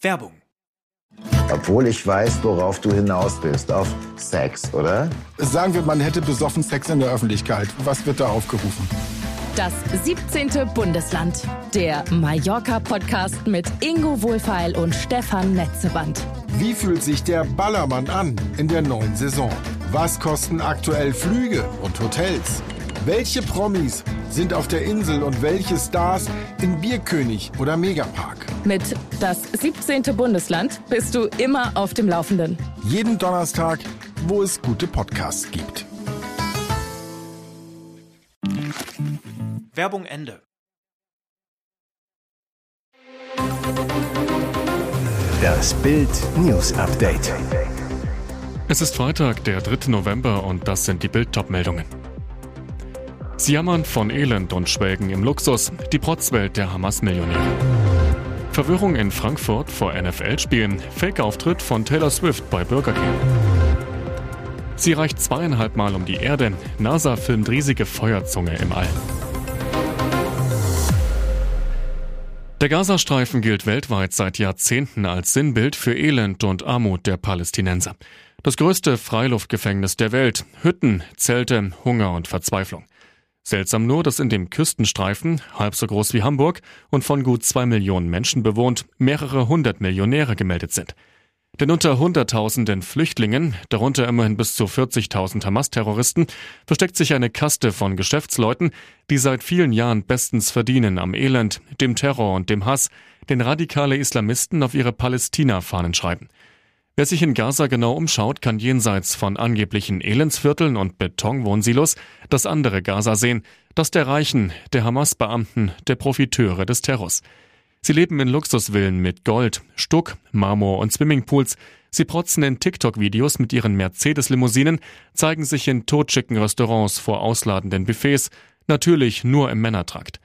Werbung. Obwohl ich weiß, worauf du hinaus bist. Auf Sex, oder? Sagen wir, man hätte besoffen Sex in der Öffentlichkeit. Was wird da aufgerufen? Das 17. Bundesland. Der Mallorca-Podcast mit Ingo Wohlfeil und Stefan Netzeband. Wie fühlt sich der Ballermann an in der neuen Saison? Was kosten aktuell Flüge und Hotels? Welche Promis sind auf der Insel und welche Stars in Bierkönig oder Megapark? Mit das 17. Bundesland bist du immer auf dem Laufenden. Jeden Donnerstag, wo es gute Podcasts gibt. Werbung Ende. Das Bild News Update. Es ist Freitag, der 3. November und das sind die Bild meldungen Sie jammern von Elend und schwelgen im Luxus, die Protzwelt der Hamas-Millionäre. Verwirrung in Frankfurt vor NFL-Spielen, Fake-Auftritt von Taylor Swift bei Burger King. Sie reicht zweieinhalb Mal um die Erde, NASA filmt riesige Feuerzunge im All. Der Gazastreifen gilt weltweit seit Jahrzehnten als Sinnbild für Elend und Armut der Palästinenser. Das größte Freiluftgefängnis der Welt, Hütten, Zelte, Hunger und Verzweiflung. Seltsam nur, dass in dem Küstenstreifen, halb so groß wie Hamburg und von gut zwei Millionen Menschen bewohnt, mehrere hundert Millionäre gemeldet sind. Denn unter Hunderttausenden Flüchtlingen, darunter immerhin bis zu 40.000 Hamas-Terroristen, versteckt sich eine Kaste von Geschäftsleuten, die seit vielen Jahren bestens verdienen am Elend, dem Terror und dem Hass, den radikale Islamisten auf ihre Palästina-Fahnen schreiben. Wer sich in Gaza genau umschaut, kann jenseits von angeblichen Elendsvierteln und Betonwohnsilos das andere Gaza sehen, das der Reichen, der Hamas-Beamten, der Profiteure des Terrors. Sie leben in Luxusvillen mit Gold, Stuck, Marmor und Swimmingpools. Sie protzen in TikTok-Videos mit ihren Mercedes-Limousinen, zeigen sich in totschicken Restaurants vor ausladenden Buffets, natürlich nur im Männertrakt.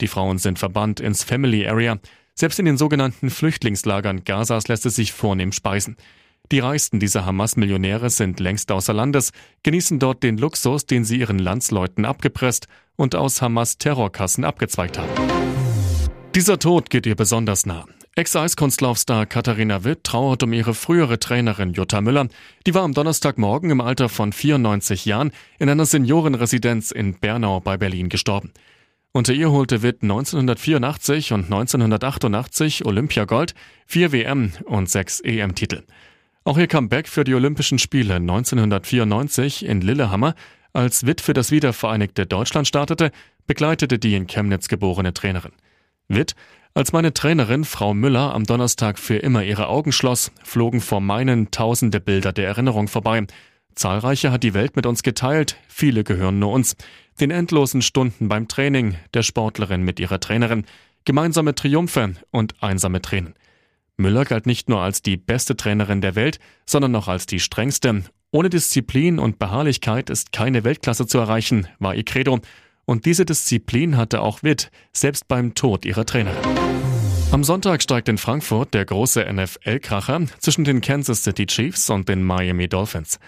Die Frauen sind verbannt ins Family Area, selbst in den sogenannten Flüchtlingslagern Gazas lässt es sich vornehm speisen. Die reichsten dieser Hamas-Millionäre sind längst außer Landes, genießen dort den Luxus, den sie ihren Landsleuten abgepresst und aus Hamas-Terrorkassen abgezweigt haben. Dieser Tod geht ihr besonders nah. Ex-Eiskunstlaufstar Katharina Witt trauert um ihre frühere Trainerin Jutta Müller. Die war am Donnerstagmorgen im Alter von 94 Jahren in einer Seniorenresidenz in Bernau bei Berlin gestorben. Unter ihr holte Witt 1984 und 1988 Olympiagold, vier WM und sechs EM-Titel. Auch ihr Comeback für die Olympischen Spiele 1994 in Lillehammer, als Witt für das wiedervereinigte Deutschland startete, begleitete die in Chemnitz geborene Trainerin. Witt, als meine Trainerin Frau Müller am Donnerstag für immer ihre Augen schloss, flogen vor meinen tausende Bilder der Erinnerung vorbei. Zahlreiche hat die Welt mit uns geteilt, viele gehören nur uns den endlosen Stunden beim Training, der Sportlerin mit ihrer Trainerin, gemeinsame Triumphe und einsame Tränen. Müller galt nicht nur als die beste Trainerin der Welt, sondern auch als die strengste. Ohne Disziplin und Beharrlichkeit ist keine Weltklasse zu erreichen, war ihr Credo. Und diese Disziplin hatte auch Witt, selbst beim Tod ihrer Trainerin. Am Sonntag steigt in Frankfurt der große NFL-Kracher zwischen den Kansas City Chiefs und den Miami Dolphins.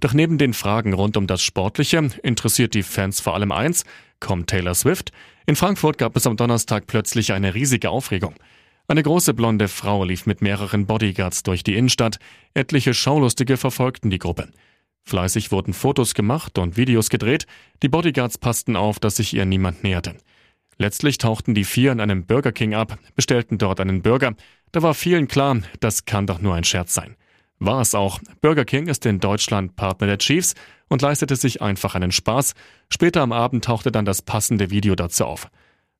Doch neben den Fragen rund um das Sportliche interessiert die Fans vor allem eins, kommt Taylor Swift? In Frankfurt gab es am Donnerstag plötzlich eine riesige Aufregung. Eine große blonde Frau lief mit mehreren Bodyguards durch die Innenstadt, etliche Schaulustige verfolgten die Gruppe. Fleißig wurden Fotos gemacht und Videos gedreht, die Bodyguards passten auf, dass sich ihr niemand näherte. Letztlich tauchten die vier in einem Burger King ab, bestellten dort einen Burger. Da war vielen klar, das kann doch nur ein Scherz sein. War es auch. Burger King ist in Deutschland Partner der Chiefs und leistete sich einfach einen Spaß. Später am Abend tauchte dann das passende Video dazu auf.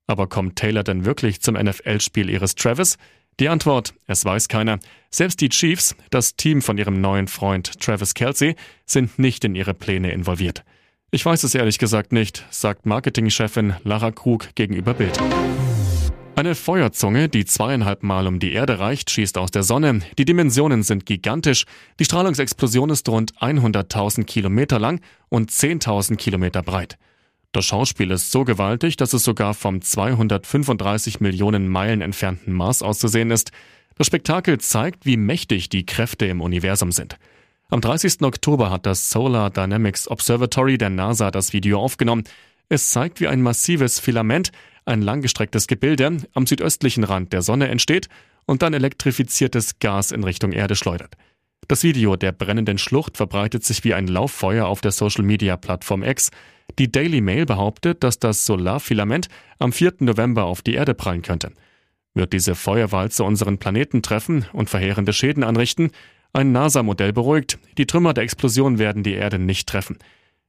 Aber kommt Taylor denn wirklich zum NFL-Spiel ihres Travis? Die Antwort, es weiß keiner. Selbst die Chiefs, das Team von ihrem neuen Freund Travis Kelsey, sind nicht in ihre Pläne involviert. Ich weiß es ehrlich gesagt nicht, sagt Marketingchefin Lara Krug gegenüber Bild. Eine Feuerzunge, die zweieinhalb Mal um die Erde reicht, schießt aus der Sonne. Die Dimensionen sind gigantisch. Die Strahlungsexplosion ist rund 100.000 Kilometer lang und 10.000 Kilometer breit. Das Schauspiel ist so gewaltig, dass es sogar vom 235 Millionen Meilen entfernten Mars auszusehen ist. Das Spektakel zeigt, wie mächtig die Kräfte im Universum sind. Am 30. Oktober hat das Solar Dynamics Observatory der NASA das Video aufgenommen. Es zeigt, wie ein massives Filament ein langgestrecktes Gebilde am südöstlichen Rand der Sonne entsteht und dann elektrifiziertes Gas in Richtung Erde schleudert. Das Video der brennenden Schlucht verbreitet sich wie ein Lauffeuer auf der Social-Media-Plattform X. Die Daily Mail behauptet, dass das Solarfilament am 4. November auf die Erde prallen könnte. Wird diese Feuerwalze unseren Planeten treffen und verheerende Schäden anrichten? Ein NASA-Modell beruhigt, die Trümmer der Explosion werden die Erde nicht treffen.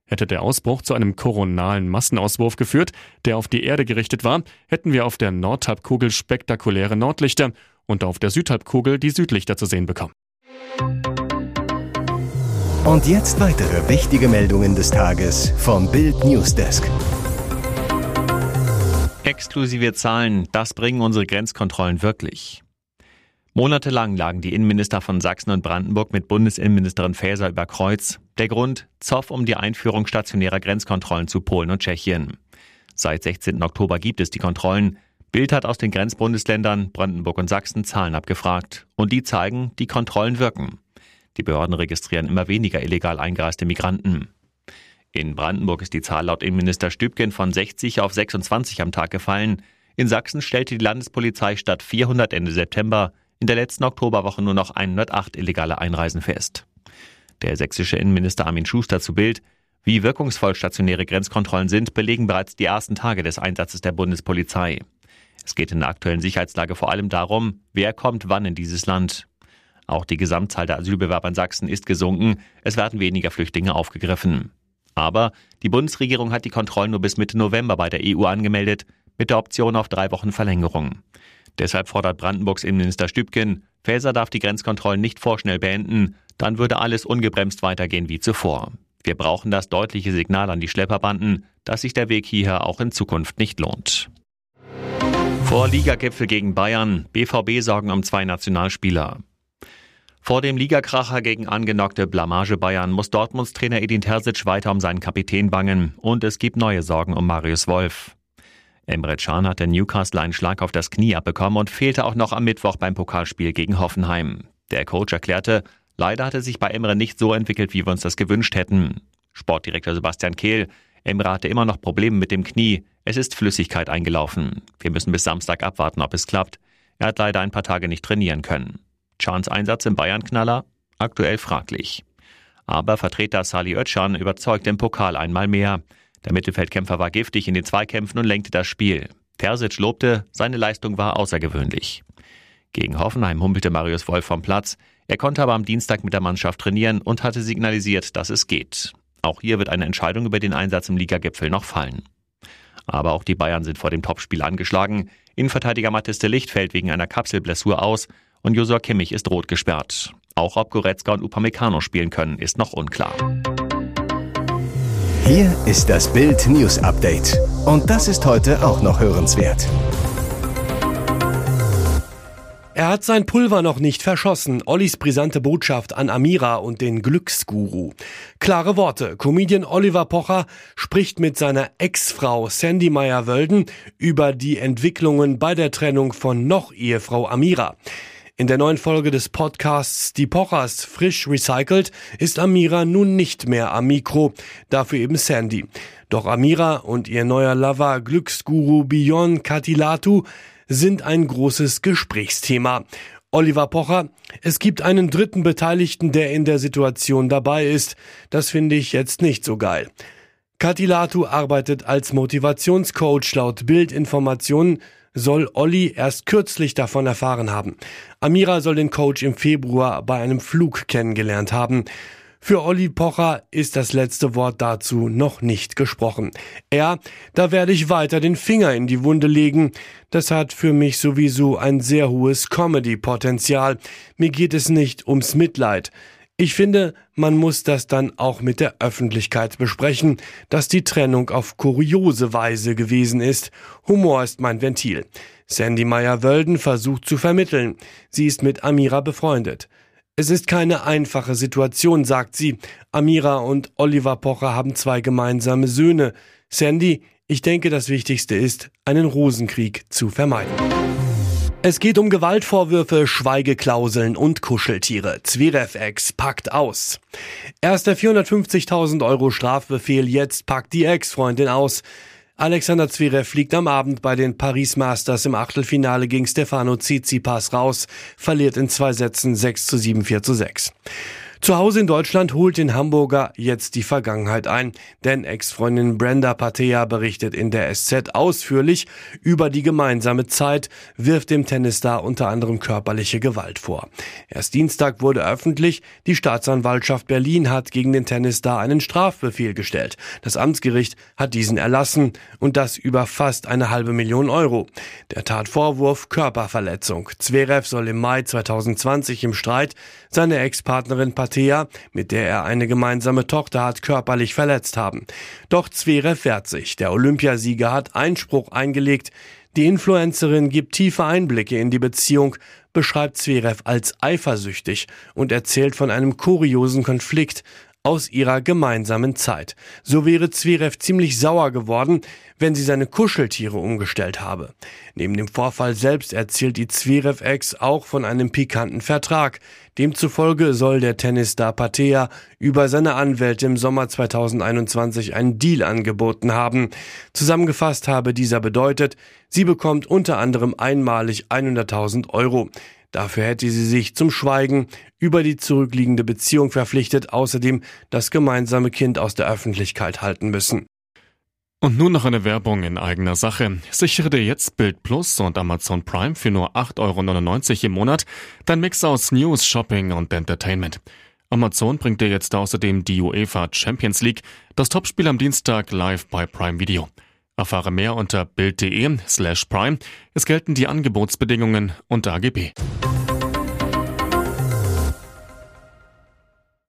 Hätte der Ausbruch zu einem koronalen Massenauswurf geführt, der auf die Erde gerichtet war, hätten wir auf der Nordhalbkugel spektakuläre Nordlichter und auf der Südhalbkugel die Südlichter zu sehen bekommen. Und jetzt weitere wichtige Meldungen des Tages vom Bild Newsdesk. Exklusive Zahlen, das bringen unsere Grenzkontrollen wirklich. Monatelang lagen die Innenminister von Sachsen und Brandenburg mit Bundesinnenministerin Faeser über Kreuz. Der Grund? Zoff um die Einführung stationärer Grenzkontrollen zu Polen und Tschechien. Seit 16. Oktober gibt es die Kontrollen. Bild hat aus den Grenzbundesländern Brandenburg und Sachsen Zahlen abgefragt. Und die zeigen, die Kontrollen wirken. Die Behörden registrieren immer weniger illegal eingereiste Migranten. In Brandenburg ist die Zahl laut Innenminister Stübgen von 60 auf 26 am Tag gefallen. In Sachsen stellte die Landespolizei statt 400 Ende September in der letzten Oktoberwoche nur noch 108 illegale Einreisen fest. Der sächsische Innenminister Armin Schuster zu Bild. Wie wirkungsvoll stationäre Grenzkontrollen sind, belegen bereits die ersten Tage des Einsatzes der Bundespolizei. Es geht in der aktuellen Sicherheitslage vor allem darum, wer kommt wann in dieses Land. Auch die Gesamtzahl der Asylbewerber in Sachsen ist gesunken, es werden weniger Flüchtlinge aufgegriffen. Aber die Bundesregierung hat die Kontrollen nur bis Mitte November bei der EU angemeldet, mit der Option auf drei Wochen Verlängerung. Deshalb fordert Brandenburgs Innenminister Stübken, Faeser darf die Grenzkontrollen nicht vorschnell beenden, dann würde alles ungebremst weitergehen wie zuvor. Wir brauchen das deutliche Signal an die Schlepperbanden, dass sich der Weg hierher auch in Zukunft nicht lohnt. Vor Ligagipfel gegen Bayern, BVB sorgen um zwei Nationalspieler. Vor dem Ligakracher gegen angenockte Blamage Bayern muss Dortmunds Trainer Edin Terzic weiter um seinen Kapitän bangen und es gibt neue Sorgen um Marius Wolf. Emre Can hatte Newcastle einen Schlag auf das Knie abbekommen und fehlte auch noch am Mittwoch beim Pokalspiel gegen Hoffenheim. Der Coach erklärte, leider hatte sich bei Emre nicht so entwickelt, wie wir uns das gewünscht hätten. Sportdirektor Sebastian Kehl, Emre hatte immer noch Probleme mit dem Knie. Es ist Flüssigkeit eingelaufen. Wir müssen bis Samstag abwarten, ob es klappt. Er hat leider ein paar Tage nicht trainieren können. Chans Einsatz im Bayern-Knaller? Aktuell fraglich. Aber Vertreter Sali Özcan überzeugt im Pokal einmal mehr. Der Mittelfeldkämpfer war giftig in den Zweikämpfen und lenkte das Spiel. Terzic lobte, seine Leistung war außergewöhnlich. Gegen Hoffenheim humpelte Marius Wolf vom Platz. Er konnte aber am Dienstag mit der Mannschaft trainieren und hatte signalisiert, dass es geht. Auch hier wird eine Entscheidung über den Einsatz im Ligagipfel noch fallen. Aber auch die Bayern sind vor dem Topspiel angeschlagen. Innenverteidiger Mathis de Licht fällt wegen einer Kapselblessur aus und Josua Kimmich ist rot gesperrt. Auch ob Goretzka und Upamecano spielen können, ist noch unklar. Hier ist das Bild News Update. Und das ist heute auch noch hörenswert. Er hat sein Pulver noch nicht verschossen. Ollis brisante Botschaft an Amira und den Glücksguru. Klare Worte. Comedian Oliver Pocher spricht mit seiner Ex-Frau Sandy Meyer-Wölden über die Entwicklungen bei der Trennung von noch Ehefrau Amira. In der neuen Folge des Podcasts Die Pochers frisch recycelt ist Amira nun nicht mehr am Mikro, dafür eben Sandy. Doch Amira und ihr neuer Lover Glücksguru Bion Katilatu sind ein großes Gesprächsthema. Oliver Pocher, es gibt einen dritten Beteiligten, der in der Situation dabei ist. Das finde ich jetzt nicht so geil. Katilatu arbeitet als Motivationscoach laut Bildinformationen soll Olli erst kürzlich davon erfahren haben. Amira soll den Coach im Februar bei einem Flug kennengelernt haben. Für Olli Pocher ist das letzte Wort dazu noch nicht gesprochen. Er, da werde ich weiter den Finger in die Wunde legen. Das hat für mich sowieso ein sehr hohes Comedy-Potenzial. Mir geht es nicht ums Mitleid. Ich finde, man muss das dann auch mit der Öffentlichkeit besprechen, dass die Trennung auf kuriose Weise gewesen ist. Humor ist mein Ventil. Sandy Meyer-Wölden versucht zu vermitteln. Sie ist mit Amira befreundet. Es ist keine einfache Situation, sagt sie. Amira und Oliver Pocher haben zwei gemeinsame Söhne. Sandy, ich denke, das Wichtigste ist, einen Rosenkrieg zu vermeiden. Es geht um Gewaltvorwürfe, Schweigeklauseln und Kuscheltiere. Zverev-Ex packt aus. Erst der 450.000 Euro Strafbefehl, jetzt packt die Ex-Freundin aus. Alexander Zverev fliegt am Abend bei den Paris Masters im Achtelfinale gegen Stefano Tsitsipas raus, verliert in zwei Sätzen 6 zu 7, 4 zu 6. Zu Hause in Deutschland holt den Hamburger jetzt die Vergangenheit ein, denn Ex-Freundin Brenda Patea berichtet in der SZ ausführlich über die gemeinsame Zeit, wirft dem Tennisstar unter anderem körperliche Gewalt vor. Erst Dienstag wurde öffentlich, die Staatsanwaltschaft Berlin hat gegen den Tennisstar einen Strafbefehl gestellt. Das Amtsgericht hat diesen erlassen und das über fast eine halbe Million Euro. Der Tatvorwurf Körperverletzung. Zverev soll im Mai 2020 im Streit seine Ex-Partnerin mit der er eine gemeinsame Tochter hat, körperlich verletzt haben. Doch Zverev wehrt sich. Der Olympiasieger hat Einspruch eingelegt. Die Influencerin gibt tiefe Einblicke in die Beziehung, beschreibt Zverev als eifersüchtig und erzählt von einem kuriosen Konflikt, aus ihrer gemeinsamen Zeit. So wäre Zverev ziemlich sauer geworden, wenn sie seine Kuscheltiere umgestellt habe. Neben dem Vorfall selbst erzählt die Zverev-Ex auch von einem pikanten Vertrag. Demzufolge soll der Tennisstar Patea über seine Anwälte im Sommer 2021 einen Deal angeboten haben. Zusammengefasst habe dieser bedeutet, sie bekommt unter anderem einmalig 100.000 Euro. Dafür hätte sie sich zum Schweigen über die zurückliegende Beziehung verpflichtet, außerdem das gemeinsame Kind aus der Öffentlichkeit halten müssen. Und nun noch eine Werbung in eigener Sache. Sichere dir jetzt Bild Plus und Amazon Prime für nur 8,99 Euro im Monat dein Mix aus News, Shopping und Entertainment. Amazon bringt dir jetzt außerdem die UEFA Champions League, das Topspiel am Dienstag live bei Prime Video. Erfahre mehr unter bild.de slash prime. Es gelten die Angebotsbedingungen und AGB.